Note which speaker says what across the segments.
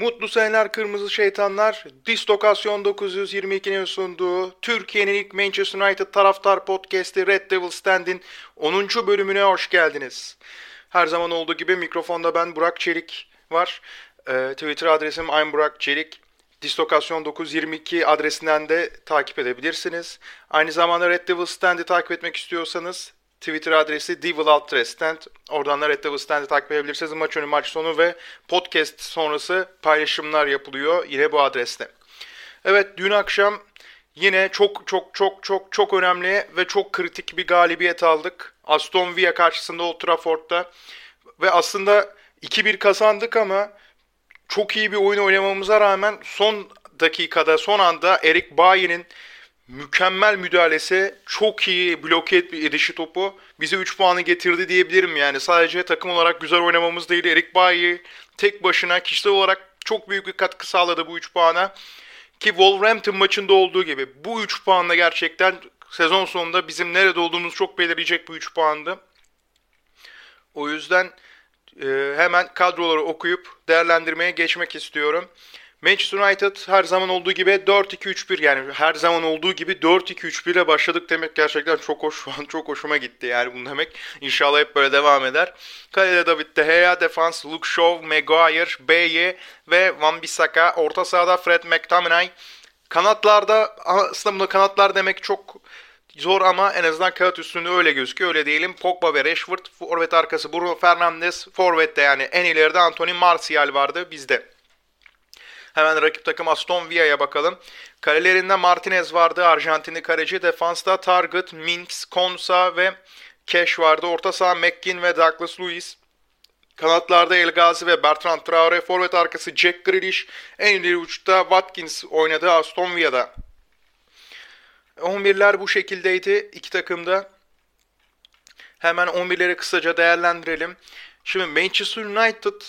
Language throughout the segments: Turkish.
Speaker 1: Mutlu seneler kırmızı şeytanlar. Distokasyon 922'nin sunduğu Türkiye'nin ilk Manchester United taraftar podcast'i Red Devil Stand'in 10. bölümüne hoş geldiniz. Her zaman olduğu gibi mikrofonda ben Burak Çelik var. Ee, Twitter adresim I'm Burak Çelik. Distokasyon 922 adresinden de takip edebilirsiniz. Aynı zamanda Red Devil Stand'i takip etmek istiyorsanız Twitter adresi Devil Alt Stand. Oradan da Red Devil Stand'i takip edebilirsiniz. Maç önü, maç sonu ve podcast sonrası paylaşımlar yapılıyor yine bu adreste. Evet dün akşam yine çok çok çok çok çok önemli ve çok kritik bir galibiyet aldık. Aston Villa karşısında Old Trafford'da. Ve aslında 2-1 kazandık ama çok iyi bir oyun oynamamıza rağmen son dakikada son anda Erik Bailly'nin mükemmel müdahalesi, çok iyi bloke edişi topu bize 3 puanı getirdi diyebilirim yani. Sadece takım olarak güzel oynamamız değil. Erik Bailly tek başına kişisel olarak çok büyük bir katkı sağladı bu 3 puana. Ki Wolverhampton maçında olduğu gibi bu 3 puanla gerçekten sezon sonunda bizim nerede olduğumuz çok belirleyecek bu 3 puandı. O yüzden e, hemen kadroları okuyup değerlendirmeye geçmek istiyorum. Manchester United her zaman olduğu gibi 4-2-3-1 yani her zaman olduğu gibi 4-2-3-1 ile başladık demek gerçekten çok hoş şu an çok hoşuma gitti yani bunu demek. İnşallah hep böyle devam eder. Kalede David De Gea, defans Luke Shaw, Maguire, Baye ve Van Bissaka. Orta sahada Fred McTominay. Kanatlarda aslında buna kanatlar demek çok zor ama en azından kağıt üstünde öyle gözüküyor. Öyle diyelim. Pogba ve Rashford. Forvet arkası Bruno Fernandes. Forvet'te yani en ileride Anthony Martial vardı bizde. Hemen rakip takım Aston Villa'ya bakalım. Kalelerinde Martinez vardı. Arjantinli kaleci. Defansta Target, Minks, Konsa ve Cash vardı. Orta saha McGinn ve Douglas Lewis. Kanatlarda El Gazi ve Bertrand Traore. Forvet arkası Jack Grealish. En ileri uçta Watkins oynadı Aston Villa'da. 11'ler bu şekildeydi iki takımda. Hemen 11'leri kısaca değerlendirelim. Şimdi Manchester United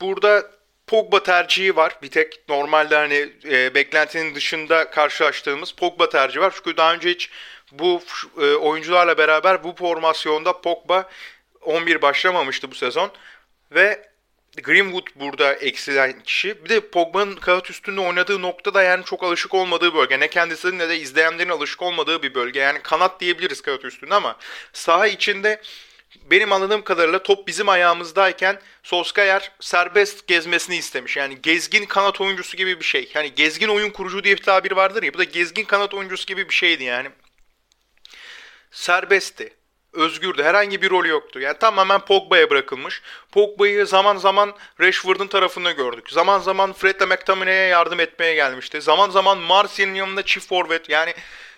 Speaker 1: burada Pogba tercihi var. Bir tek normalde hani e, beklentinin dışında karşılaştığımız Pogba tercihi var. Çünkü daha önce hiç bu e, oyuncularla beraber bu formasyonda Pogba 11 başlamamıştı bu sezon. Ve Greenwood burada eksilen kişi. Bir de Pogba'nın kağıt üstünde oynadığı nokta da yani çok alışık olmadığı bölge. Ne kendisinin ne de izleyenlerin alışık olmadığı bir bölge. Yani kanat diyebiliriz kağıt üstünde ama saha içinde benim anladığım kadarıyla top bizim ayağımızdayken Solskjaer serbest gezmesini istemiş. Yani gezgin kanat oyuncusu gibi bir şey. Yani gezgin oyun kurucu diye bir tabir vardır ya. Bu da gezgin kanat oyuncusu gibi bir şeydi yani. Serbestti. Özgürdü. Herhangi bir rolü yoktu. Yani tamamen Pogba'ya bırakılmış. Pogba'yı zaman zaman Rashford'un tarafında gördük. Zaman zaman Fred'le McTominay'e yardım etmeye gelmişti. Zaman zaman Martial'in yanında çift forvet. Yani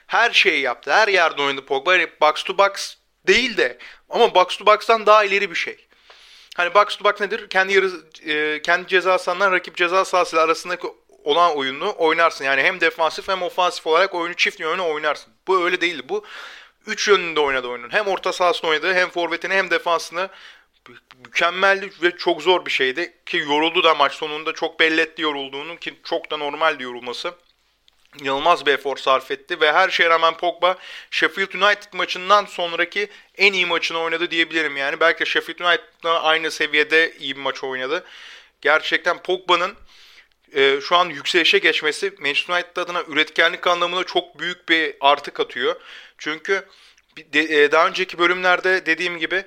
Speaker 1: her şeyi yaptı. Her yerde oynadı Pogba. Box to box değil de ama box to box'tan daha ileri bir şey. Hani box to box nedir? Kendi yarı, e, kendi ceza sahanından rakip ceza sahası arasındaki olan oyunu oynarsın. Yani hem defansif hem ofansif olarak oyunu çift yönlü oynarsın. Bu öyle değildi. Bu üç yönünde oynadı oyunun. Hem orta sahasını oynadı hem forvetini hem defansını mükemmeldi ve çok zor bir şeydi. Ki yoruldu da maç sonunda çok belli etti yorulduğunu ki çok da normaldi yorulması inanılmaz bir efor sarf etti ve her şeye rağmen Pogba Sheffield United maçından sonraki en iyi maçını oynadı diyebilirim yani. Belki Sheffield United'la aynı seviyede iyi bir maç oynadı. Gerçekten Pogba'nın e, şu an yükselişe geçmesi Manchester United adına üretkenlik anlamında çok büyük bir artı katıyor. Çünkü de, e, daha önceki bölümlerde dediğim gibi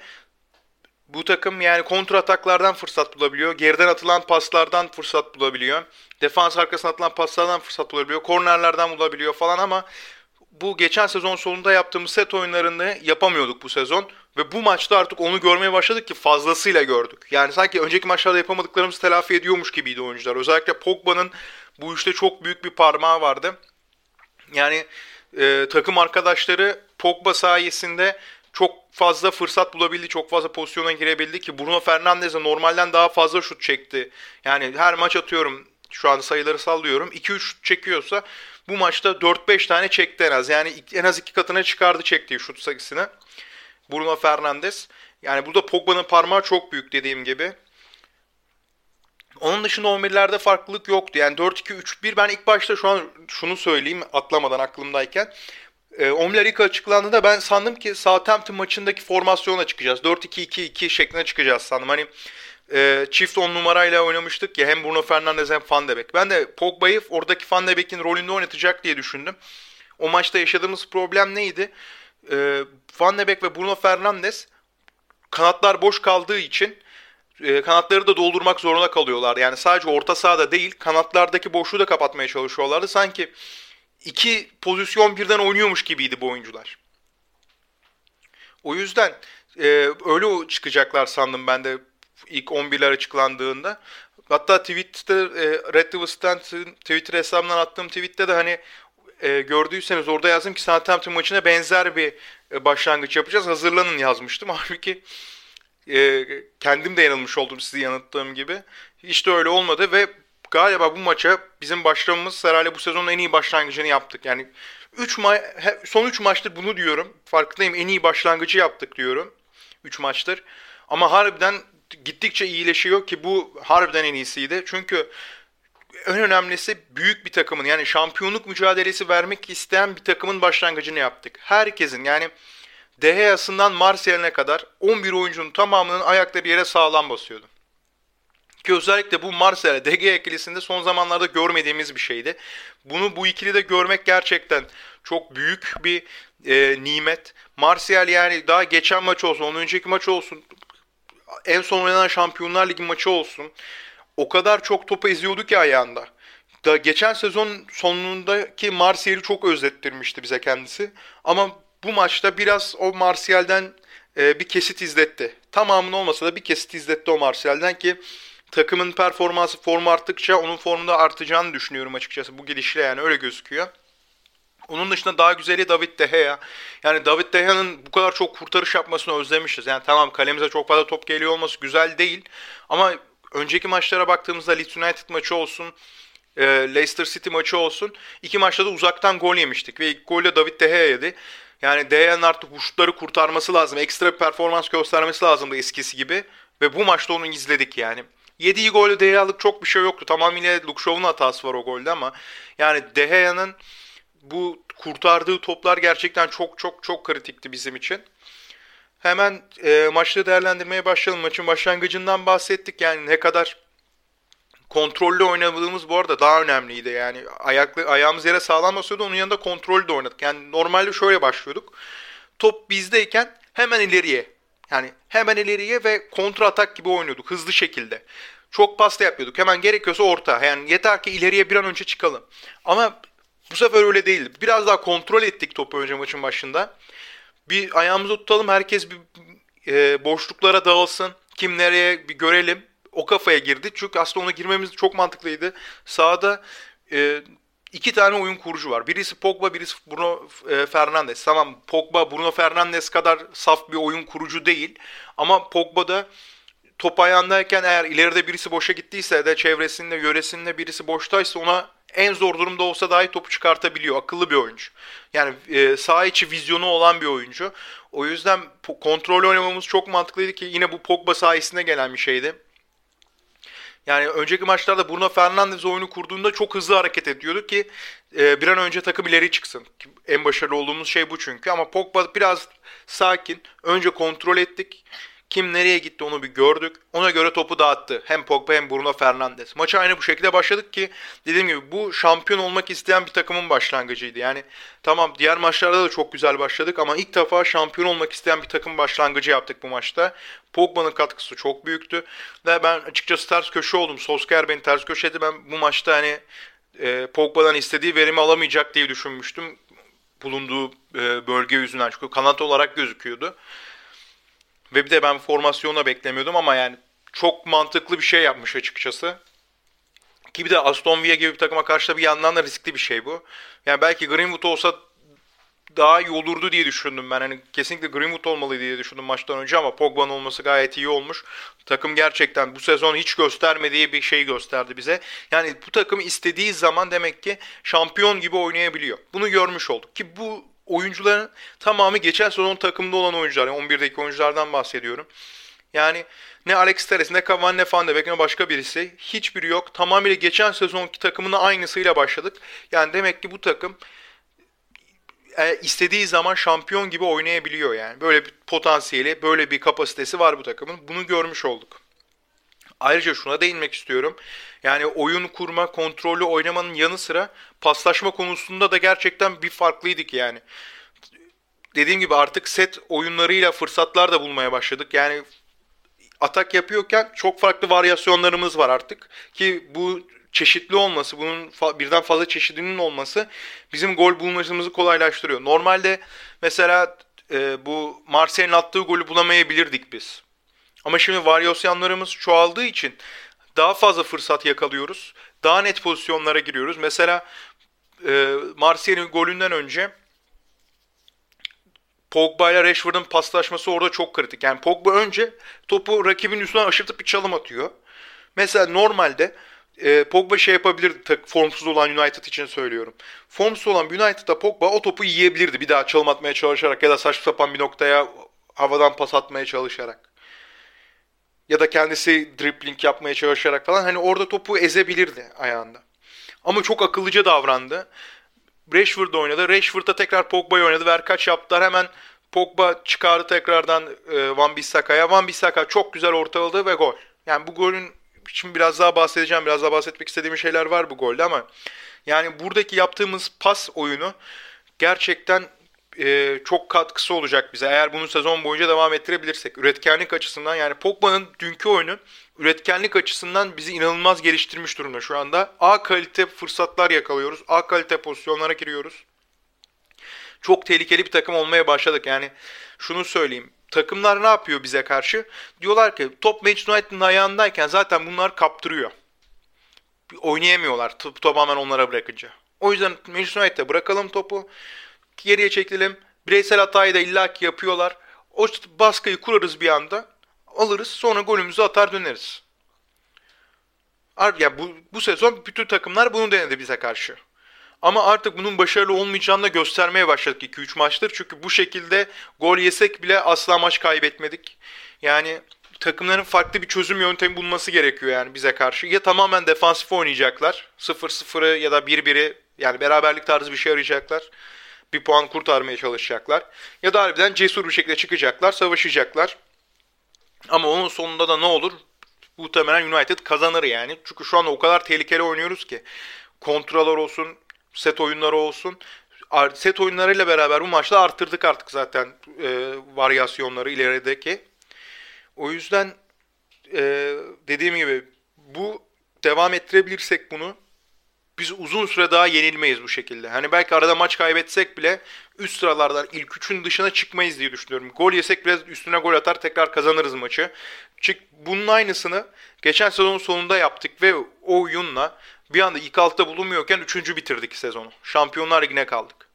Speaker 1: bu takım yani kontra ataklardan fırsat bulabiliyor. Geriden atılan paslardan fırsat bulabiliyor. Defans arkasına atılan paslardan fırsat bulabiliyor. Kornerlerden bulabiliyor falan ama bu geçen sezon sonunda yaptığımız set oyunlarını yapamıyorduk bu sezon. Ve bu maçta artık onu görmeye başladık ki fazlasıyla gördük. Yani sanki önceki maçlarda yapamadıklarımızı telafi ediyormuş gibiydi oyuncular. Özellikle Pogba'nın bu işte çok büyük bir parmağı vardı. Yani e, takım arkadaşları Pogba sayesinde çok fazla fırsat bulabildi, çok fazla pozisyona girebildi ki Bruno Fernandes de normalden daha fazla şut çekti. Yani her maç atıyorum şu an sayıları sallıyorum. 2-3 şut çekiyorsa bu maçta 4-5 tane çekti en az. Yani en az iki katına çıkardı çektiği şut sayısını. Bruno Fernandes. Yani burada Pogba'nın parmağı çok büyük dediğim gibi. Onun dışında 11'lerde farklılık yoktu. Yani 4-2-3-1 ben ilk başta şu an şunu söyleyeyim atlamadan aklımdayken. E, Omler ilk açıklandığında ben sandım ki Southampton maçındaki formasyona çıkacağız. 4-2-2-2 şeklinde çıkacağız sandım. Hani e, çift on numarayla oynamıştık ya hem Bruno Fernandes hem Van de Beek. Ben de Pogba'yı oradaki Van de Beek'in rolünde oynatacak diye düşündüm. O maçta yaşadığımız problem neydi? E, Van de Beek ve Bruno Fernandes kanatlar boş kaldığı için e, kanatları da doldurmak zorunda kalıyorlar. Yani sadece orta sahada değil kanatlardaki boşluğu da kapatmaya çalışıyorlardı. Sanki iki pozisyon birden oynuyormuş gibiydi bu oyuncular. O yüzden e, öyle çıkacaklar sandım ben de ilk 11'ler açıklandığında. Hatta tweette e, Red Devils'ten Twitter hesabından attığım tweette de hani e, gördüyseniz orada yazdım ki Southampton maçına benzer bir e, başlangıç yapacağız. Hazırlanın yazmıştım. Halbuki e, kendim de yanılmış oldum sizi yanıttığım gibi. Hiç de öyle olmadı ve galiba bu maça bizim başlamamız herhalde bu sezonun en iyi başlangıcını yaptık. Yani 3 ma son 3 maçtır bunu diyorum. Farkındayım en iyi başlangıcı yaptık diyorum. 3 maçtır. Ama harbiden gittikçe iyileşiyor ki bu harbiden en iyisiydi. Çünkü en önemlisi büyük bir takımın yani şampiyonluk mücadelesi vermek isteyen bir takımın başlangıcını yaptık. Herkesin yani De Gea'sından Martial'ine kadar 11 oyuncunun tamamının ayakları yere sağlam basıyordu. Ki özellikle bu Marcel DG ikilisinde son zamanlarda görmediğimiz bir şeydi. Bunu bu ikilide görmek gerçekten çok büyük bir e, nimet. Martial yani daha geçen maç olsun, onun önceki maç olsun, en son oynanan Şampiyonlar Ligi maçı olsun. O kadar çok topu eziyordu ki ayağında. Da geçen sezon sonundaki Martial'i çok özlettirmişti bize kendisi. Ama bu maçta biraz o Martial'den e, bir kesit izletti. Tamamını olmasa da bir kesit izletti o Martial'den ki takımın performansı formu arttıkça onun formunda artacağını düşünüyorum açıkçası bu gidişle yani öyle gözüküyor. Onun dışında daha güzeli David De Gea. Yani David De Gea'nın bu kadar çok kurtarış yapmasını özlemişiz. Yani tamam kalemize çok fazla top geliyor olması güzel değil. Ama önceki maçlara baktığımızda Leeds United maçı olsun, e, Leicester City maçı olsun. iki maçta da uzaktan gol yemiştik. Ve ilk golü David De Gea yedi. Yani De Gea'nın artık bu şutları kurtarması lazım. Ekstra bir performans göstermesi lazımdı eskisi gibi. Ve bu maçta onu izledik yani. Yediği golde De Gea'lık çok bir şey yoktu. Tamamıyla Luke Shaw'un hatası var o golde ama yani De Gea'nın bu kurtardığı toplar gerçekten çok çok çok kritikti bizim için. Hemen e, maçları değerlendirmeye başlayalım. Maçın başlangıcından bahsettik. Yani ne kadar kontrollü oynadığımız bu arada daha önemliydi. Yani ayaklı ayağımız yere sağlam basıyordu. Onun yanında kontrollü de oynadık. Yani normalde şöyle başlıyorduk. Top bizdeyken hemen ileriye. Yani hemen ileriye ve kontra atak gibi oynuyorduk hızlı şekilde. Çok pasta yapıyorduk. Hemen gerekiyorsa orta. Yani yeter ki ileriye bir an önce çıkalım. Ama bu sefer öyle değildi. Biraz daha kontrol ettik topu önce maçın başında. Bir ayağımızı tutalım. Herkes bir e, boşluklara dağılsın. Kim nereye bir görelim. O kafaya girdi. Çünkü aslında ona girmemiz çok mantıklıydı. Sağda e, iki tane oyun kurucu var. Birisi Pogba, birisi Bruno e, Fernandes. Tamam Pogba, Bruno Fernandes kadar saf bir oyun kurucu değil. Ama Pogba da top ayağındayken eğer ileride birisi boşa gittiyse de çevresinde, yöresinde birisi boştaysa ona en zor durumda olsa dahi topu çıkartabiliyor. Akıllı bir oyuncu. Yani e, sağ içi vizyonu olan bir oyuncu. O yüzden kontrol oynamamız çok mantıklıydı ki yine bu Pogba sayesinde gelen bir şeydi. Yani önceki maçlarda Bruno Fernandes oyunu kurduğunda çok hızlı hareket ediyordu ki e, bir an önce takım ileri çıksın. En başarılı olduğumuz şey bu çünkü. Ama Pogba biraz sakin. Önce kontrol ettik. Kim nereye gitti onu bir gördük. Ona göre topu dağıttı. Hem Pogba hem Bruno Fernandes. Maça aynı bu şekilde başladık ki dediğim gibi bu şampiyon olmak isteyen bir takımın başlangıcıydı. Yani tamam diğer maçlarda da çok güzel başladık ama ilk defa şampiyon olmak isteyen bir takım başlangıcı yaptık bu maçta. Pogba'nın katkısı çok büyüktü. Ve ben açıkçası ters köşe oldum. Solskjaer beni ters köşedi. Ben bu maçta hani e, Pogba'dan istediği verimi alamayacak diye düşünmüştüm. Bulunduğu e, bölge yüzünden. Çünkü kanat olarak gözüküyordu. Ve bir de ben formasyona beklemiyordum ama yani çok mantıklı bir şey yapmış açıkçası. Ki bir de Aston Villa gibi bir takıma karşı da bir yandan da riskli bir şey bu. Yani belki Greenwood olsa daha iyi olurdu diye düşündüm ben. Hani kesinlikle Greenwood olmalı diye düşündüm maçtan önce ama Pogba'nın olması gayet iyi olmuş. Takım gerçekten bu sezon hiç göstermediği bir şey gösterdi bize. Yani bu takım istediği zaman demek ki şampiyon gibi oynayabiliyor. Bunu görmüş olduk ki bu oyuncuların tamamı geçen sezon takımda olan oyuncular. Yani 11'deki oyunculardan bahsediyorum. Yani ne Alex Teres ne Cavani ne Van de Beek ne başka birisi. Hiçbiri yok. Tamamıyla geçen sezonki takımının aynısıyla başladık. Yani demek ki bu takım e, istediği zaman şampiyon gibi oynayabiliyor yani. Böyle bir potansiyeli, böyle bir kapasitesi var bu takımın. Bunu görmüş olduk. Ayrıca şuna değinmek istiyorum. Yani oyun kurma, kontrollü oynamanın yanı sıra paslaşma konusunda da gerçekten bir farklıydık yani. Dediğim gibi artık set oyunlarıyla fırsatlar da bulmaya başladık. Yani atak yapıyorken çok farklı varyasyonlarımız var artık. Ki bu çeşitli olması, bunun birden fazla çeşidinin olması bizim gol bulmamızı kolaylaştırıyor. Normalde mesela e, bu Marseille'nin attığı golü bulamayabilirdik biz. Ama şimdi varyasyonlarımız çoğaldığı için daha fazla fırsat yakalıyoruz. Daha net pozisyonlara giriyoruz. Mesela e, Marseille'nin golünden önce Pogba ile Rashford'un paslaşması orada çok kritik. Yani Pogba önce topu rakibin üstüne aşırtıp bir çalım atıyor. Mesela normalde e, Pogba şey yapabilirdi formsuz olan United için söylüyorum. Formsuz olan United'da Pogba o topu yiyebilirdi bir daha çalım atmaya çalışarak ya da saçma sapan bir noktaya havadan pas atmaya çalışarak. Ya da kendisi dribbling yapmaya çalışarak falan hani orada topu ezebilirdi ayağında. Ama çok akıllıca davrandı. Rashford oynadı. Rashford'a tekrar Pogba'yı oynadı. Ver kaç yaptılar. Hemen Pogba çıkardı tekrardan e, Van Bissaka'ya. Van Bissaka çok güzel ortaladı ve gol. Yani bu golün için biraz daha bahsedeceğim. Biraz daha bahsetmek istediğim şeyler var bu golde ama yani buradaki yaptığımız pas oyunu gerçekten e, çok katkısı olacak bize. Eğer bunu sezon boyunca devam ettirebilirsek. Üretkenlik açısından yani Pogba'nın dünkü oyunu üretkenlik açısından bizi inanılmaz geliştirmiş durumda şu anda. A kalite fırsatlar yakalıyoruz. A kalite pozisyonlara giriyoruz. Çok tehlikeli bir takım olmaya başladık. Yani şunu söyleyeyim. Takımlar ne yapıyor bize karşı? Diyorlar ki top Manchester United'ın ayağındayken zaten bunlar kaptırıyor. Oynayamıyorlar tamamen onlara bırakınca. O yüzden Manchester United'e bırakalım topu. Geriye çekilelim. Bireysel hatayı da illaki yapıyorlar. O baskıyı kurarız bir anda. Alırız sonra golümüzü atar döneriz. Ya bu, bu sezon bütün takımlar bunu denedi bize karşı. Ama artık bunun başarılı olmayacağını da göstermeye başladık 2-3 maçtır. Çünkü bu şekilde gol yesek bile asla maç kaybetmedik. Yani takımların farklı bir çözüm yöntemi bulması gerekiyor yani bize karşı. Ya tamamen defansif oynayacaklar. 0-0'ı ya da 1-1'i yani beraberlik tarzı bir şey arayacaklar. Bir puan kurtarmaya çalışacaklar. Ya da harbiden cesur bir şekilde çıkacaklar, savaşacaklar. Ama onun sonunda da ne olur? Muhtemelen United kazanır yani. Çünkü şu anda o kadar tehlikeli oynuyoruz ki. Kontroller olsun, set oyunları olsun. Set oyunlarıyla beraber bu maçta arttırdık artık zaten e, varyasyonları ilerideki. O yüzden e, dediğim gibi bu devam ettirebilirsek bunu biz uzun süre daha yenilmeyiz bu şekilde. Hani belki arada maç kaybetsek bile üst sıralardan ilk üçün dışına çıkmayız diye düşünüyorum. Gol yesek bile üstüne gol atar tekrar kazanırız maçı. Çık bunun aynısını geçen sezonun sonunda yaptık ve o oyunla bir anda ilk altta bulunmuyorken üçüncü bitirdik sezonu. Şampiyonlar Ligi'ne kaldık.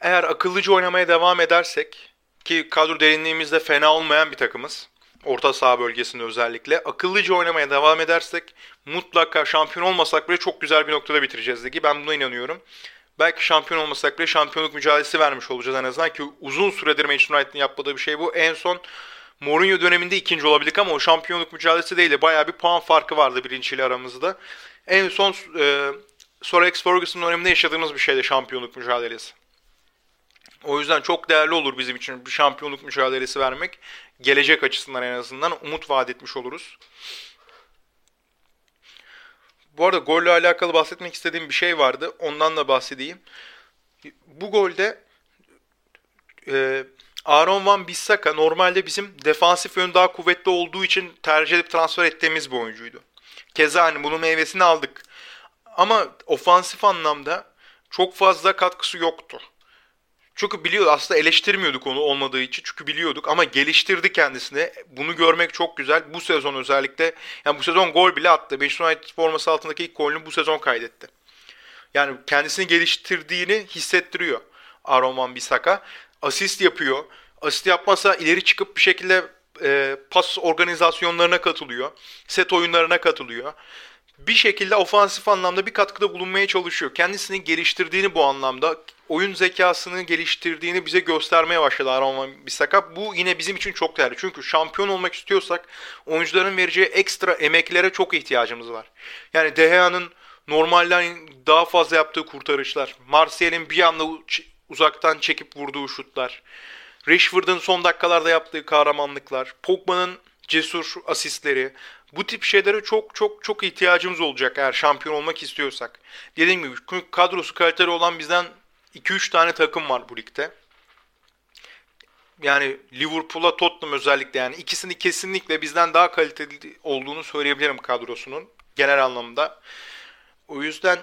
Speaker 1: Eğer akıllıca oynamaya devam edersek ki kadro derinliğimizde fena olmayan bir takımız. Orta saha bölgesinde özellikle. Akıllıca oynamaya devam edersek mutlaka şampiyon olmasak bile çok güzel bir noktada bitireceğiz ligi. Ben buna inanıyorum. Belki şampiyon olmasak bile şampiyonluk mücadelesi vermiş olacağız en azından ki uzun süredir Manchester United'ın yapmadığı bir şey bu. En son Mourinho döneminde ikinci olabildik ama o şampiyonluk mücadelesi değil de bayağı bir puan farkı vardı birinciyle aramızda. En son e, Sir Alex Ferguson döneminde yaşadığımız bir şeydi şampiyonluk mücadelesi. O yüzden çok değerli olur bizim için bir şampiyonluk mücadelesi vermek. Gelecek açısından en azından umut vaat etmiş oluruz. Bu arada golle alakalı bahsetmek istediğim bir şey vardı. Ondan da bahsedeyim. Bu golde e, Aaron Van Bissaka normalde bizim defansif yön daha kuvvetli olduğu için tercih edip transfer ettiğimiz bir oyuncuydu. Keza hani bunun meyvesini aldık. Ama ofansif anlamda çok fazla katkısı yoktu. Çünkü biliyordu aslında eleştirmiyorduk onu olmadığı için çünkü biliyorduk ama geliştirdi kendisini. Bunu görmek çok güzel. Bu sezon özellikle yani bu sezon gol bile attı. Manchester United forması altındaki ilk golünü bu sezon kaydetti. Yani kendisini geliştirdiğini hissettiriyor Aaron Van Bissaka. Asist yapıyor. Asist yapmasa ileri çıkıp bir şekilde e, pas organizasyonlarına katılıyor. Set oyunlarına katılıyor bir şekilde ofansif anlamda bir katkıda bulunmaya çalışıyor. Kendisini geliştirdiğini bu anlamda, oyun zekasını geliştirdiğini bize göstermeye başladı Aaron Bissaka. Bu yine bizim için çok değerli. Çünkü şampiyon olmak istiyorsak oyuncuların vereceği ekstra emeklere çok ihtiyacımız var. Yani De Gea'nın normalden daha fazla yaptığı kurtarışlar, Martial'in bir anda uzaktan çekip vurduğu şutlar, Rashford'un son dakikalarda yaptığı kahramanlıklar, Pogba'nın cesur asistleri. Bu tip şeylere çok çok çok ihtiyacımız olacak eğer şampiyon olmak istiyorsak. Dediğim gibi kadrosu kaliteli olan bizden 2-3 tane takım var bu ligde. Yani Liverpool'a Tottenham özellikle yani ikisini kesinlikle bizden daha kaliteli olduğunu söyleyebilirim kadrosunun genel anlamda. O yüzden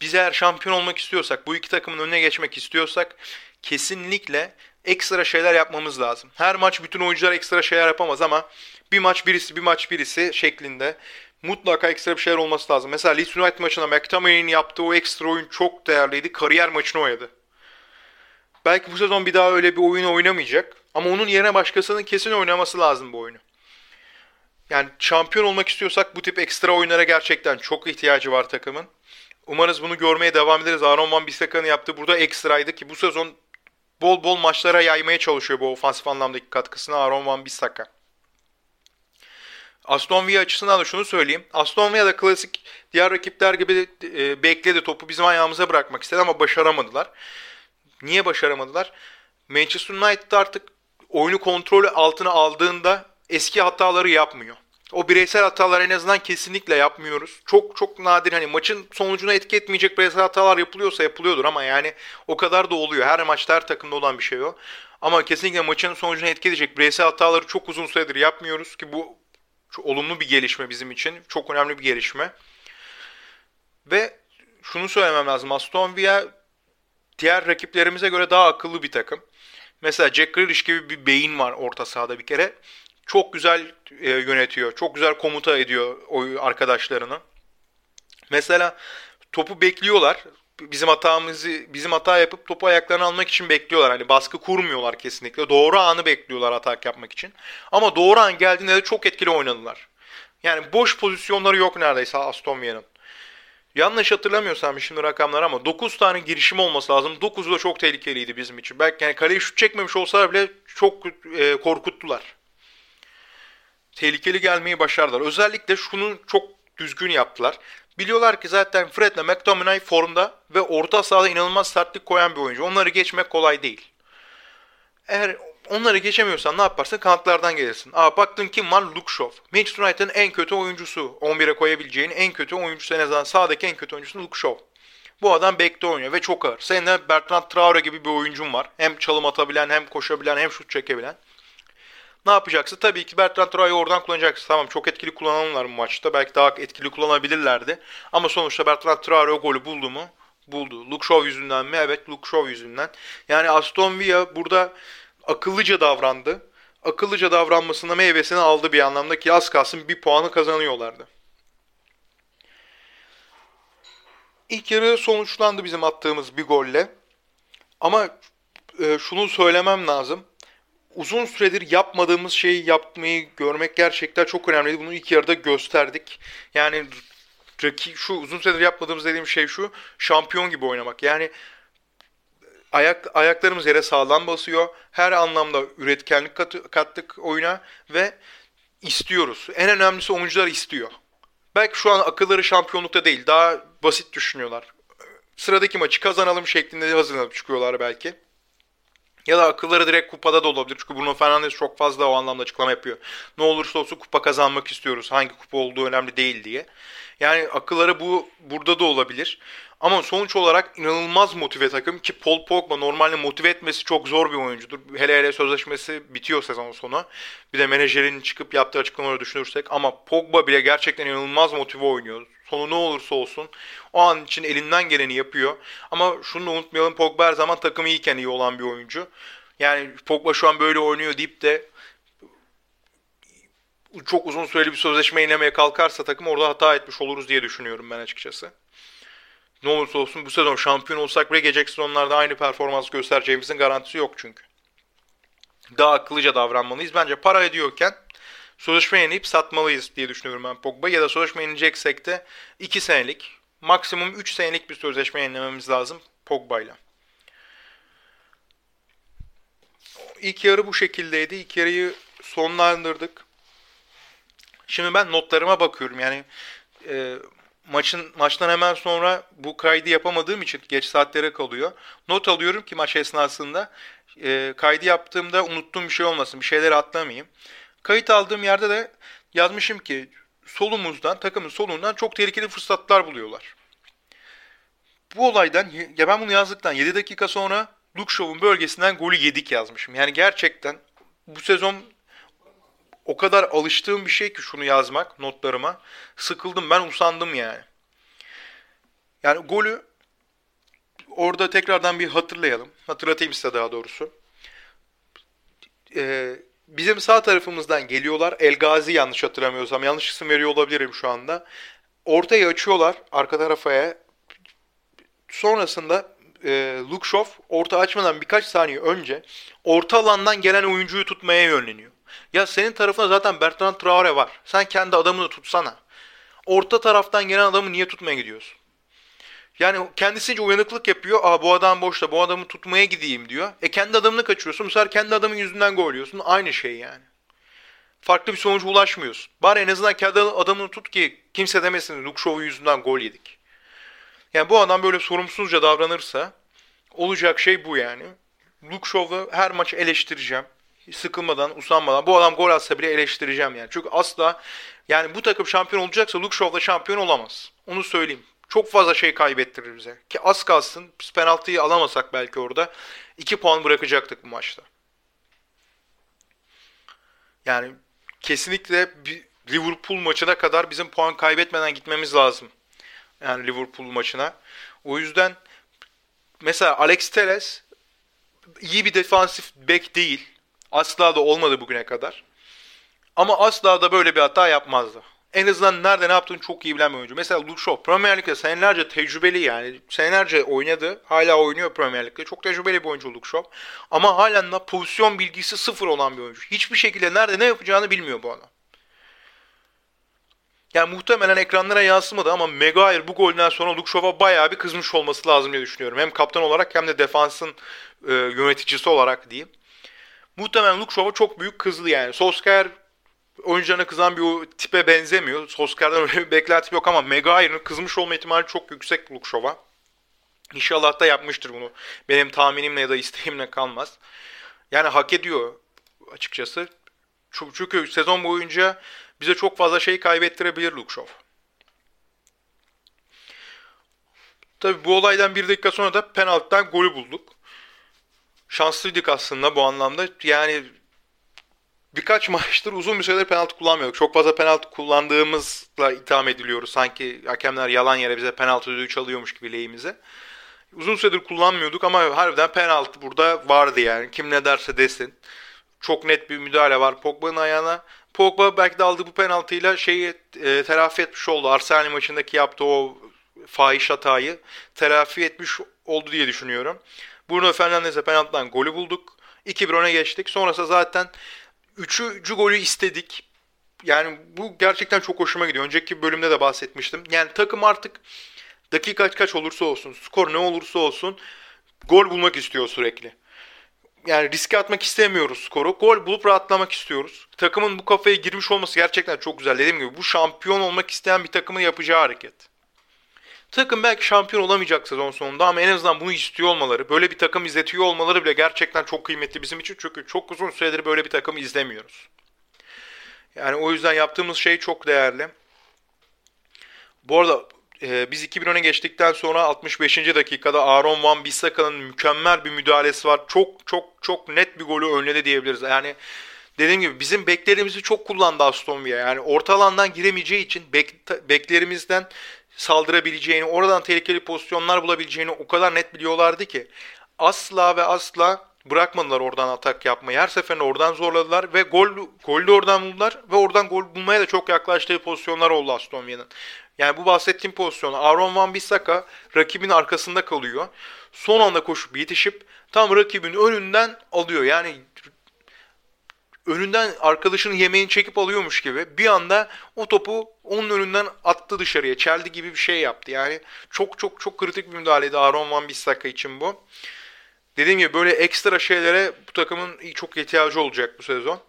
Speaker 1: biz eğer şampiyon olmak istiyorsak, bu iki takımın önüne geçmek istiyorsak kesinlikle ekstra şeyler yapmamız lazım. Her maç bütün oyuncular ekstra şeyler yapamaz ama bir maç birisi bir maç birisi şeklinde mutlaka ekstra bir şeyler olması lazım. Mesela Leeds United maçında McTominay'in yaptığı o ekstra oyun çok değerliydi. Kariyer maçını oynadı. Belki bu sezon bir daha öyle bir oyun oynamayacak. Ama onun yerine başkasının kesin oynaması lazım bu oyunu. Yani şampiyon olmak istiyorsak bu tip ekstra oyunlara gerçekten çok ihtiyacı var takımın. Umarız bunu görmeye devam ederiz. Aaron Van Bissaka'nın yaptığı burada ekstraydı ki bu sezon bol bol maçlara yaymaya çalışıyor bu ofansif anlamdaki katkısını Aaron Van Bissaka. Aston Villa açısından da şunu söyleyeyim. Aston Villa da klasik diğer rakipler gibi e, bekledi topu bizim ayağımıza bırakmak istedi ama başaramadılar. Niye başaramadılar? Manchester United artık oyunu kontrolü altına aldığında eski hataları yapmıyor. O bireysel hatalar en azından kesinlikle yapmıyoruz. Çok çok nadir hani maçın sonucuna etki etmeyecek bireysel hatalar yapılıyorsa yapılıyordur ama yani o kadar da oluyor. Her maçta her takımda olan bir şey o. Ama kesinlikle maçın sonucuna etki edecek bireysel hataları çok uzun süredir yapmıyoruz ki bu çok olumlu bir gelişme bizim için. Çok önemli bir gelişme. Ve şunu söylemem lazım. Aston Villa diğer rakiplerimize göre daha akıllı bir takım. Mesela Jack Grealish gibi bir beyin var orta sahada bir kere. Çok güzel e, yönetiyor. Çok güzel komuta ediyor o arkadaşlarını. Mesela topu bekliyorlar. Bizim hatamızı bizim hata yapıp topu ayaklarına almak için bekliyorlar. Hani baskı kurmuyorlar kesinlikle. Doğru anı bekliyorlar atak yapmak için. Ama doğru an geldiğinde de çok etkili oynadılar. Yani boş pozisyonları yok neredeyse Aston Villa'nın. Yanlış hatırlamıyorsam şimdi rakamlar ama 9 tane girişim olması lazım. 9'u da çok tehlikeliydi bizim için. Belki yani kaleye şut çekmemiş olsalar bile çok e, korkuttular. Tehlikeli gelmeyi başardılar. Özellikle şunu çok düzgün yaptılar. Biliyorlar ki zaten Fred ile McTominay formda ve orta sahada inanılmaz sertlik koyan bir oyuncu. Onları geçmek kolay değil. Eğer onları geçemiyorsan ne yaparsın? Kanatlardan gelirsin. Aa baktın kim var? Shaw. Manchester United'ın en kötü oyuncusu. 11'e koyabileceğin en kötü oyuncusu en azından sağdaki en kötü oyuncusu Shaw. Bu adam bekte oynuyor ve çok ağır. Senin de Bertrand Traore gibi bir oyuncun var. Hem çalım atabilen, hem koşabilen, hem şut çekebilen. Ne yapacaksın? Tabii ki Bertrand Traore'yi oradan kullanacaksın. Tamam çok etkili kullananlar bu maçta. Belki daha etkili kullanabilirlerdi. Ama sonuçta Bertrand Traore o golü buldu mu? Buldu. Luke Shaw yüzünden mi? Evet Luke Shaw yüzünden. Yani Aston Villa burada akıllıca davrandı. Akıllıca davranmasına meyvesini aldı bir anlamda ki az kalsın bir puanı kazanıyorlardı. İlk yarı sonuçlandı bizim attığımız bir golle. Ama e, şunu söylemem lazım. Uzun süredir yapmadığımız şeyi yapmayı görmek gerçekten çok önemliydi. Bunu ilk yarıda gösterdik. Yani şu uzun süredir yapmadığımız dediğim şey şu. Şampiyon gibi oynamak. Yani ayak ayaklarımız yere sağlam basıyor. Her anlamda üretkenlik kat, kattık oyuna ve istiyoruz. En önemlisi oyuncular istiyor. Belki şu an akılları şampiyonlukta değil. Daha basit düşünüyorlar. Sıradaki maçı kazanalım şeklinde hazırlanıp çıkıyorlar belki. Ya da akılları direkt kupada da olabilir. Çünkü Bruno Fernandes çok fazla o anlamda açıklama yapıyor. Ne olursa olsun kupa kazanmak istiyoruz. Hangi kupa olduğu önemli değil diye. Yani akılları bu burada da olabilir. Ama sonuç olarak inanılmaz motive takım ki Paul Pogba normalde motive etmesi çok zor bir oyuncudur. Hele hele sözleşmesi bitiyor sezon sonu. Bir de menajerin çıkıp yaptığı açıklamaları düşünürsek ama Pogba bile gerçekten inanılmaz motive oynuyor. Sonu ne olursa olsun o an için elinden geleni yapıyor. Ama şunu da unutmayalım Pogba her zaman takım iyiyken iyi olan bir oyuncu. Yani Pogba şu an böyle oynuyor deyip de çok uzun süreli bir sözleşme inemeye kalkarsa takım orada hata etmiş oluruz diye düşünüyorum ben açıkçası. Ne olursa olsun bu sezon şampiyon olsak bile gelecek sezonlarda aynı performans göstereceğimizin garantisi yok çünkü. Daha akıllıca davranmalıyız. Bence para ediyorken sözleşme yenileyip satmalıyız diye düşünüyorum ben Pogba. Ya da sözleşme yenileceksek de 2 senelik, maksimum 3 senelik bir sözleşme yenilememiz lazım Pogba ile. İlk yarı bu şekildeydi. İlk yarıyı sonlandırdık. Şimdi ben notlarıma bakıyorum. Yani e, maçın maçtan hemen sonra bu kaydı yapamadığım için geç saatlere kalıyor. Not alıyorum ki maç esnasında e, kaydı yaptığımda unuttuğum bir şey olmasın, bir şeyleri atlamayayım. Kayıt aldığım yerde de yazmışım ki solumuzdan, takımın solundan çok tehlikeli fırsatlar buluyorlar. Bu olaydan, ya ben bunu yazdıktan 7 dakika sonra Luke Shaw'un bölgesinden golü yedik yazmışım. Yani gerçekten bu sezon o kadar alıştığım bir şey ki şunu yazmak notlarıma. Sıkıldım ben usandım yani. Yani golü orada tekrardan bir hatırlayalım. Hatırlatayım size daha doğrusu. Ee, bizim sağ tarafımızdan geliyorlar. El Gazi yanlış hatırlamıyorsam. Yanlış isim veriyor olabilirim şu anda. Ortaya açıyorlar arka tarafa. Sonrasında e, Shaw orta açmadan birkaç saniye önce orta alandan gelen oyuncuyu tutmaya yönleniyor. Ya senin tarafında zaten Bertrand Traore var. Sen kendi adamını tutsana. Orta taraftan gelen adamı niye tutmaya gidiyorsun? Yani kendisince uyanıklık yapıyor. Aa bu adam boşta bu adamı tutmaya gideyim diyor. E kendi adamını kaçırıyorsun. Bu sefer kendi adamın yüzünden gol yiyorsun. Aynı şey yani. Farklı bir sonuca ulaşmıyorsun. Bari en azından kendi adamını tut ki kimse demesin Luke Shaw'un yüzünden gol yedik. Yani bu adam böyle sorumsuzca davranırsa olacak şey bu yani. Shaw'u her maç eleştireceğim. Sıkılmadan, usanmadan. Bu adam gol atsa bile eleştireceğim yani. Çünkü asla yani bu takım şampiyon olacaksa Luke Shaw'da şampiyon olamaz. Onu söyleyeyim çok fazla şey kaybettirir bize. Ki az kalsın biz penaltıyı alamasak belki orada 2 puan bırakacaktık bu maçta. Yani kesinlikle Liverpool maçına kadar bizim puan kaybetmeden gitmemiz lazım. Yani Liverpool maçına. O yüzden mesela Alex Telles iyi bir defansif bek değil. Asla da olmadı bugüne kadar. Ama asla da böyle bir hata yapmazdı en azından nerede ne yaptığını çok iyi bilen bir oyuncu. Mesela Luke Shaw Premier Lig'de senelerce tecrübeli yani. Senelerce oynadı. Hala oynuyor Premier Lig'de. Çok tecrübeli bir oyuncu Luke Shaw. Ama halen pozisyon bilgisi sıfır olan bir oyuncu. Hiçbir şekilde nerede ne yapacağını bilmiyor bu adam. Yani muhtemelen ekranlara yansımadı ama Maguire bu golden sonra Luke Shaw'a bayağı bir kızmış olması lazım diye düşünüyorum. Hem kaptan olarak hem de defansın e, yöneticisi olarak diyeyim. Muhtemelen Luke Shaw'a çok büyük kızdı yani. Solskjaer oyuncularına kızan bir tipe benzemiyor. Solskjaer'den öyle bir beklentim yok ama Maguire'ın kızmış olma ihtimali çok yüksek Shaw'a. İnşallah da yapmıştır bunu. Benim tahminimle ya da isteğimle kalmaz. Yani hak ediyor açıkçası. Çünkü sezon boyunca bize çok fazla şey kaybettirebilir Shaw. Tabi bu olaydan bir dakika sonra da penaltıdan golü bulduk. Şanslıydık aslında bu anlamda. Yani birkaç maçtır uzun bir süredir penaltı kullanmıyorduk. Çok fazla penaltı kullandığımızla itham ediliyoruz. Sanki hakemler yalan yere bize penaltı düdüğü çalıyormuş gibi lehimize. Uzun süredir kullanmıyorduk ama harbiden penaltı burada vardı yani. Kim ne derse desin. Çok net bir müdahale var Pogba'nın ayağına. Pogba belki de aldığı bu penaltıyla şeyi e, telafi etmiş oldu. Arsenal maçındaki yaptığı o fahiş hatayı telafi etmiş oldu diye düşünüyorum. Bruno Fernandes'e penaltıdan golü bulduk. 2-1 öne geçtik. Sonrası zaten Üçüncü golü istedik. Yani bu gerçekten çok hoşuma gidiyor. Önceki bölümde de bahsetmiştim. Yani takım artık dakika kaç olursa olsun, skor ne olursa olsun gol bulmak istiyor sürekli. Yani riske atmak istemiyoruz skoru. Gol bulup rahatlamak istiyoruz. Takımın bu kafaya girmiş olması gerçekten çok güzel. Dediğim gibi bu şampiyon olmak isteyen bir takımın yapacağı hareket. Takım belki şampiyon olamayacak sezon sonunda ama en azından bunu istiyor olmaları, böyle bir takım izletiyor olmaları bile gerçekten çok kıymetli bizim için. Çünkü çok uzun süredir böyle bir takım izlemiyoruz. Yani o yüzden yaptığımız şey çok değerli. Bu arada e, biz 2010'a geçtikten sonra 65. dakikada Aaron Van Bissaka'nın mükemmel bir müdahalesi var. Çok çok çok net bir golü önledi diyebiliriz. Yani dediğim gibi bizim beklerimizi çok kullandı Aston Villa. Yani orta alandan giremeyeceği için bek, beklerimizden saldırabileceğini, oradan tehlikeli pozisyonlar bulabileceğini o kadar net biliyorlardı ki asla ve asla bırakmadılar oradan atak yapmayı. Her seferinde oradan zorladılar ve gol golü de oradan buldular ve oradan gol bulmaya da çok yaklaştığı pozisyonlar oldu Aston Villa'nın. Yani bu bahsettiğim pozisyon Aaron Van Bissaka rakibin arkasında kalıyor. Son anda koşup yetişip tam rakibin önünden alıyor. Yani önünden arkadaşının yemeğini çekip alıyormuş gibi bir anda o topu onun önünden attı dışarıya. Çeldi gibi bir şey yaptı. Yani çok çok çok kritik bir müdahaleydi Aaron Van Bissaka için bu. Dediğim gibi böyle ekstra şeylere bu takımın çok ihtiyacı olacak bu sezon.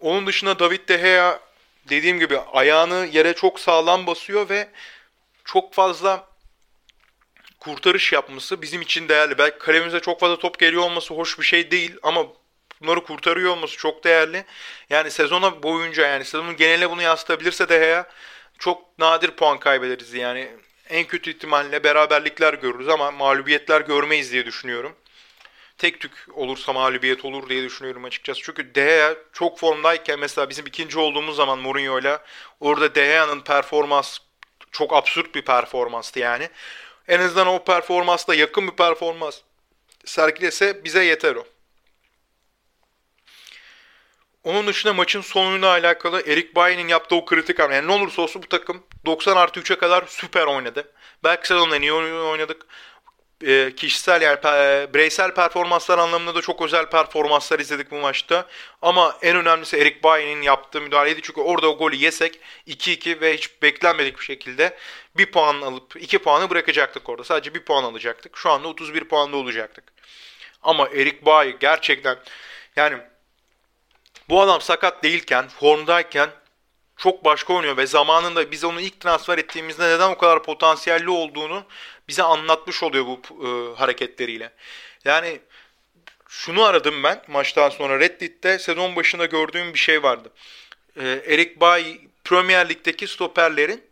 Speaker 1: Onun dışında David De Gea dediğim gibi ayağını yere çok sağlam basıyor ve çok fazla kurtarış yapması bizim için değerli. Belki kalemize çok fazla top geliyor olması hoş bir şey değil ama bunları kurtarıyor olması çok değerli. Yani sezona boyunca yani sezonun geneline bunu yansıtabilirse De Gea çok nadir puan kaybederiz yani. En kötü ihtimalle beraberlikler görürüz ama mağlubiyetler görmeyiz diye düşünüyorum. Tek tük olursa mağlubiyet olur diye düşünüyorum açıkçası. Çünkü De Gea çok formdayken mesela bizim ikinci olduğumuz zaman Mourinho'yla orada De Gea'nın performans çok absürt bir performanstı yani. En azından o performansla yakın bir performans sergilese bize yeter o. Onun dışında maçın sonuyla alakalı Erik Bailly'nin yaptığı o kritik hamle. Yani ne olursa olsun bu takım 90 artı 3'e kadar süper oynadı. Belki sezonda iyi oynadık. E, kişisel yani e, bireysel performanslar anlamında da çok özel performanslar izledik bu maçta. Ama en önemlisi Erik Bailly'nin yaptığı müdahaleydi. Çünkü orada o golü yesek 2-2 ve hiç beklenmedik bir şekilde bir puan alıp 2 puanı bırakacaktık orada. Sadece bir puan alacaktık. Şu anda 31 puanda olacaktık. Ama Erik Bailly gerçekten yani bu adam sakat değilken, formdayken çok başka oynuyor ve zamanında biz onu ilk transfer ettiğimizde neden o kadar potansiyelli olduğunu bize anlatmış oluyor bu e, hareketleriyle. Yani şunu aradım ben maçtan sonra Reddit'te sezon başında gördüğüm bir şey vardı. E, Eric Bay Premier Lig'deki stoperlerin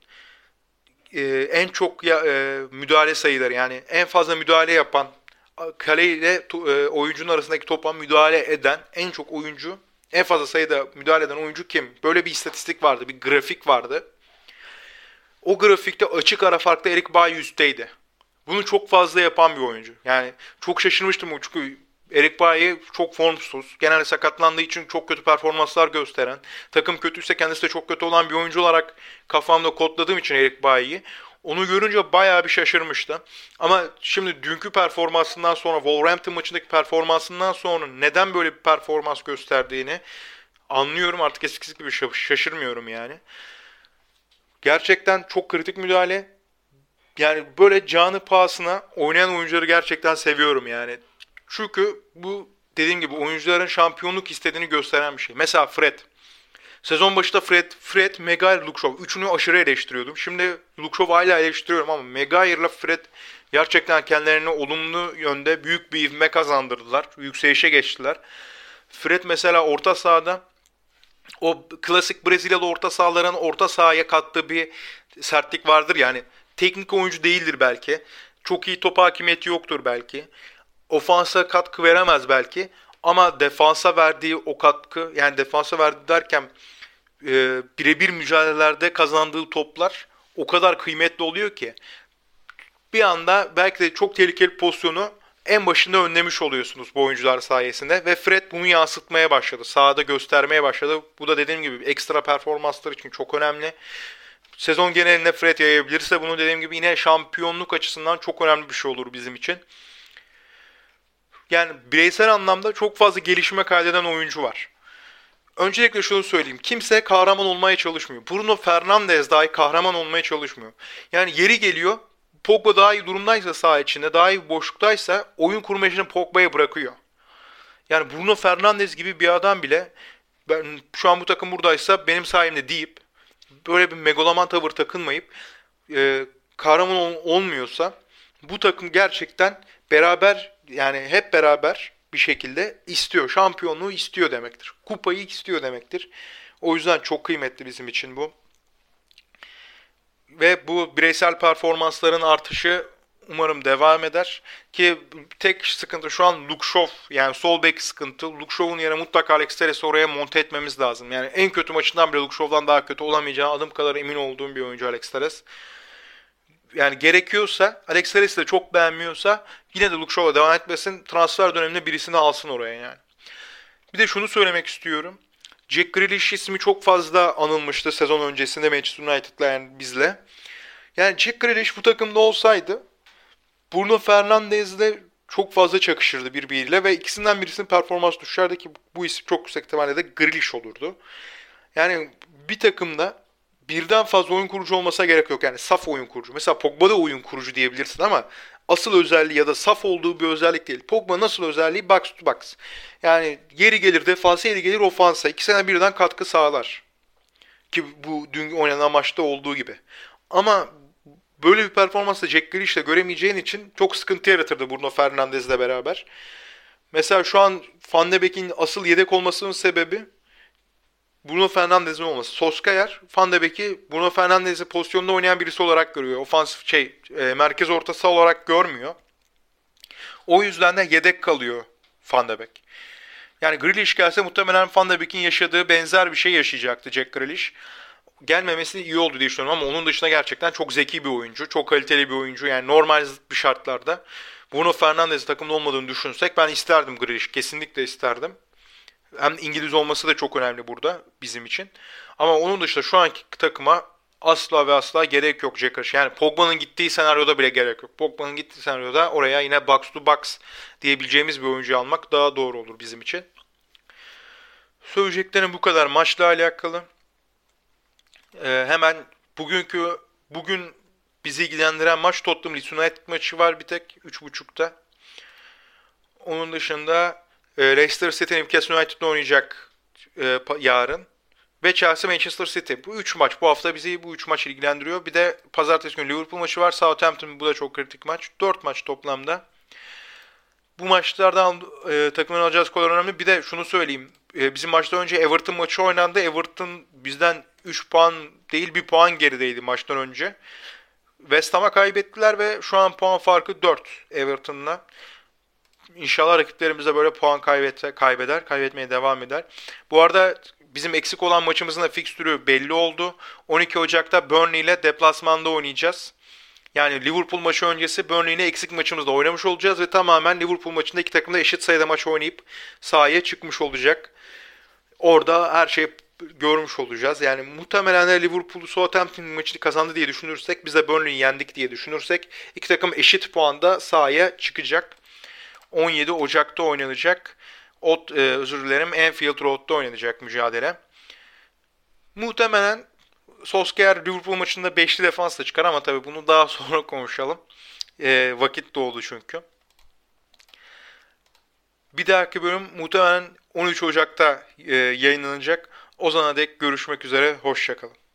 Speaker 1: e, en çok ya, e, müdahale sayıları yani en fazla müdahale yapan kale ile e, oyuncunun arasındaki topa müdahale eden en çok oyuncu en fazla sayıda müdahale eden oyuncu kim? Böyle bir istatistik vardı, bir grafik vardı. O grafikte açık ara farklı Erik Bay üstteydi. Bunu çok fazla yapan bir oyuncu. Yani çok şaşırmıştım çünkü Erik Bayi çok formsuz. Genelde sakatlandığı için çok kötü performanslar gösteren. Takım kötüyse kendisi de çok kötü olan bir oyuncu olarak kafamda kodladığım için Erik Bayi'yi. Onu görünce bayağı bir şaşırmıştı. Ama şimdi dünkü performansından sonra, Wolverhampton maçındaki performansından sonra neden böyle bir performans gösterdiğini anlıyorum. Artık eskisi gibi şaşırmıyorum yani. Gerçekten çok kritik müdahale. Yani böyle canı pahasına oynayan oyuncuları gerçekten seviyorum yani. Çünkü bu dediğim gibi oyuncuların şampiyonluk istediğini gösteren bir şey. Mesela Fred. Sezon başında Fred, Fred, Maguire, Luke Üçünü aşırı eleştiriyordum. Şimdi Luke hala eleştiriyorum ama Maguire'la Fred gerçekten kendilerine olumlu yönde büyük bir ivme kazandırdılar. Yükselişe geçtiler. Fred mesela orta sahada o klasik Brezilyalı orta sahaların orta sahaya kattığı bir sertlik vardır yani. Teknik oyuncu değildir belki. Çok iyi top hakimiyeti yoktur belki. Ofansa katkı veremez belki. Ama defansa verdiği o katkı yani defansa verdi derken e, birebir mücadelelerde kazandığı toplar o kadar kıymetli oluyor ki bir anda belki de çok tehlikeli pozisyonu en başında önlemiş oluyorsunuz bu oyuncular sayesinde ve Fred bunu yansıtmaya başladı. Sahada göstermeye başladı. Bu da dediğim gibi ekstra performanslar için çok önemli. Sezon genelinde Fred yayabilirse bunu dediğim gibi yine şampiyonluk açısından çok önemli bir şey olur bizim için. Yani bireysel anlamda çok fazla gelişme kaydeden oyuncu var. Öncelikle şunu söyleyeyim. Kimse kahraman olmaya çalışmıyor. Bruno Fernandes dahi kahraman olmaya çalışmıyor. Yani yeri geliyor. Pogba daha iyi durumdaysa saha içinde, daha iyi boşluktaysa oyun kurma işini Pogba'ya bırakıyor. Yani Bruno Fernandes gibi bir adam bile ben şu an bu takım buradaysa benim sayemde deyip böyle bir megaloman tavır takınmayıp e, kahraman ol, olmuyorsa bu takım gerçekten beraber yani hep beraber bir şekilde istiyor. Şampiyonluğu istiyor demektir. Kupayı istiyor demektir. O yüzden çok kıymetli bizim için bu. Ve bu bireysel performansların artışı umarım devam eder. Ki tek sıkıntı şu an Shaw yani sol bek sıkıntı. Luke Shaw'un yerine mutlaka Alex Teres'i oraya monte etmemiz lazım. Yani en kötü maçından bile Luke Shaw'dan daha kötü olamayacağı adım kadar emin olduğum bir oyuncu Alex Teres yani gerekiyorsa Alex Harris'i de çok beğenmiyorsa yine de Shaw'a devam etmesin. Transfer döneminde birisini alsın oraya yani. Bir de şunu söylemek istiyorum. Jack Grealish ismi çok fazla anılmıştı sezon öncesinde Manchester United'la yani bizle. Yani Jack Grealish bu takımda olsaydı Bruno Fernandes'le çok fazla çakışırdı birbiriyle ve ikisinden birisinin performans düşerdi ki bu isim çok yüksek ihtimalle de Grealish olurdu. Yani bir takımda birden fazla oyun kurucu olmasa gerek yok. Yani saf oyun kurucu. Mesela Pogba da oyun kurucu diyebilirsin ama asıl özelliği ya da saf olduğu bir özellik değil. Pogba nasıl özelliği? Box to box. Yani yeri gelir defansa, yeri gelir ofansa. İkisine birden katkı sağlar. Ki bu dün oynanan maçta olduğu gibi. Ama böyle bir performansla Jack Grealish'le göremeyeceğin için çok sıkıntı yaratırdı Bruno Fernandes'le beraber. Mesela şu an Van de Beek'in asıl yedek olmasının sebebi Bruno Fernandes'in olması. Soskayer Van de Beek'i Bruno Fernandes'i pozisyonda oynayan birisi olarak görüyor. Ofansif şey, e, merkez ortası olarak görmüyor. O yüzden de yedek kalıyor Van de Beek. Yani Grealish gelse muhtemelen Van de Beek'in yaşadığı benzer bir şey yaşayacaktı Jack Grealish. Gelmemesi iyi oldu diye düşünüyorum ama onun dışında gerçekten çok zeki bir oyuncu. Çok kaliteli bir oyuncu. Yani normal bir şartlarda Bruno Fernandes takımda olmadığını düşünsek ben isterdim Grealish. Kesinlikle isterdim. Hem İngiliz olması da çok önemli burada bizim için. Ama onun dışında şu anki takıma asla ve asla gerek yok Jack Grealish. Yani Pogba'nın gittiği senaryoda bile gerek yok. Pogba'nın gittiği senaryoda oraya yine box to box diyebileceğimiz bir oyuncu almak daha doğru olur bizim için. Söyleyeceklerim bu kadar maçla alakalı. Ee, hemen bugünkü bugün bizi ilgilendiren maç Tottenham Leeds United maçı var bir tek 3.30'da. Onun dışında e, Leicester City Newcastle United'la oynayacak e, yarın. Ve Chelsea Manchester City. Bu 3 maç. Bu hafta bizi bu 3 maç ilgilendiriyor. Bir de pazartesi günü Liverpool maçı var. Southampton bu da çok kritik maç. 4 maç toplamda. Bu maçlardan e, takımın alacağı skor önemli. Bir de şunu söyleyeyim. E, bizim maçtan önce Everton maçı oynandı. Everton bizden 3 puan değil 1 puan gerideydi maçtan önce. West Ham'a kaybettiler ve şu an puan farkı 4 Everton'la. İnşallah rakiplerimiz de böyle puan kaybetse, kaybeder, kaybetmeye devam eder. Bu arada bizim eksik olan maçımızın da fikstürü belli oldu. 12 Ocak'ta Burnley ile deplasmanda oynayacağız. Yani Liverpool maçı öncesi Burnley eksik maçımızda oynamış olacağız ve tamamen Liverpool maçında iki takım eşit sayıda maç oynayıp sahaya çıkmış olacak. Orada her şey görmüş olacağız. Yani muhtemelen de Liverpool Southampton maçını kazandı diye düşünürsek biz de Burnley'i yendik diye düşünürsek iki takım eşit puanda sahaya çıkacak. 17 Ocak'ta oynanacak. Ot, e, özür dilerim Anfield Road'da oynanacak mücadele. Muhtemelen Solskjaer Liverpool maçında 5'li defansla çıkar ama tabii bunu daha sonra konuşalım. E, vakit doğdu çünkü. Bir dahaki bölüm muhtemelen 13 Ocak'ta e, yayınlanacak. O zaman dek görüşmek üzere. Hoşçakalın.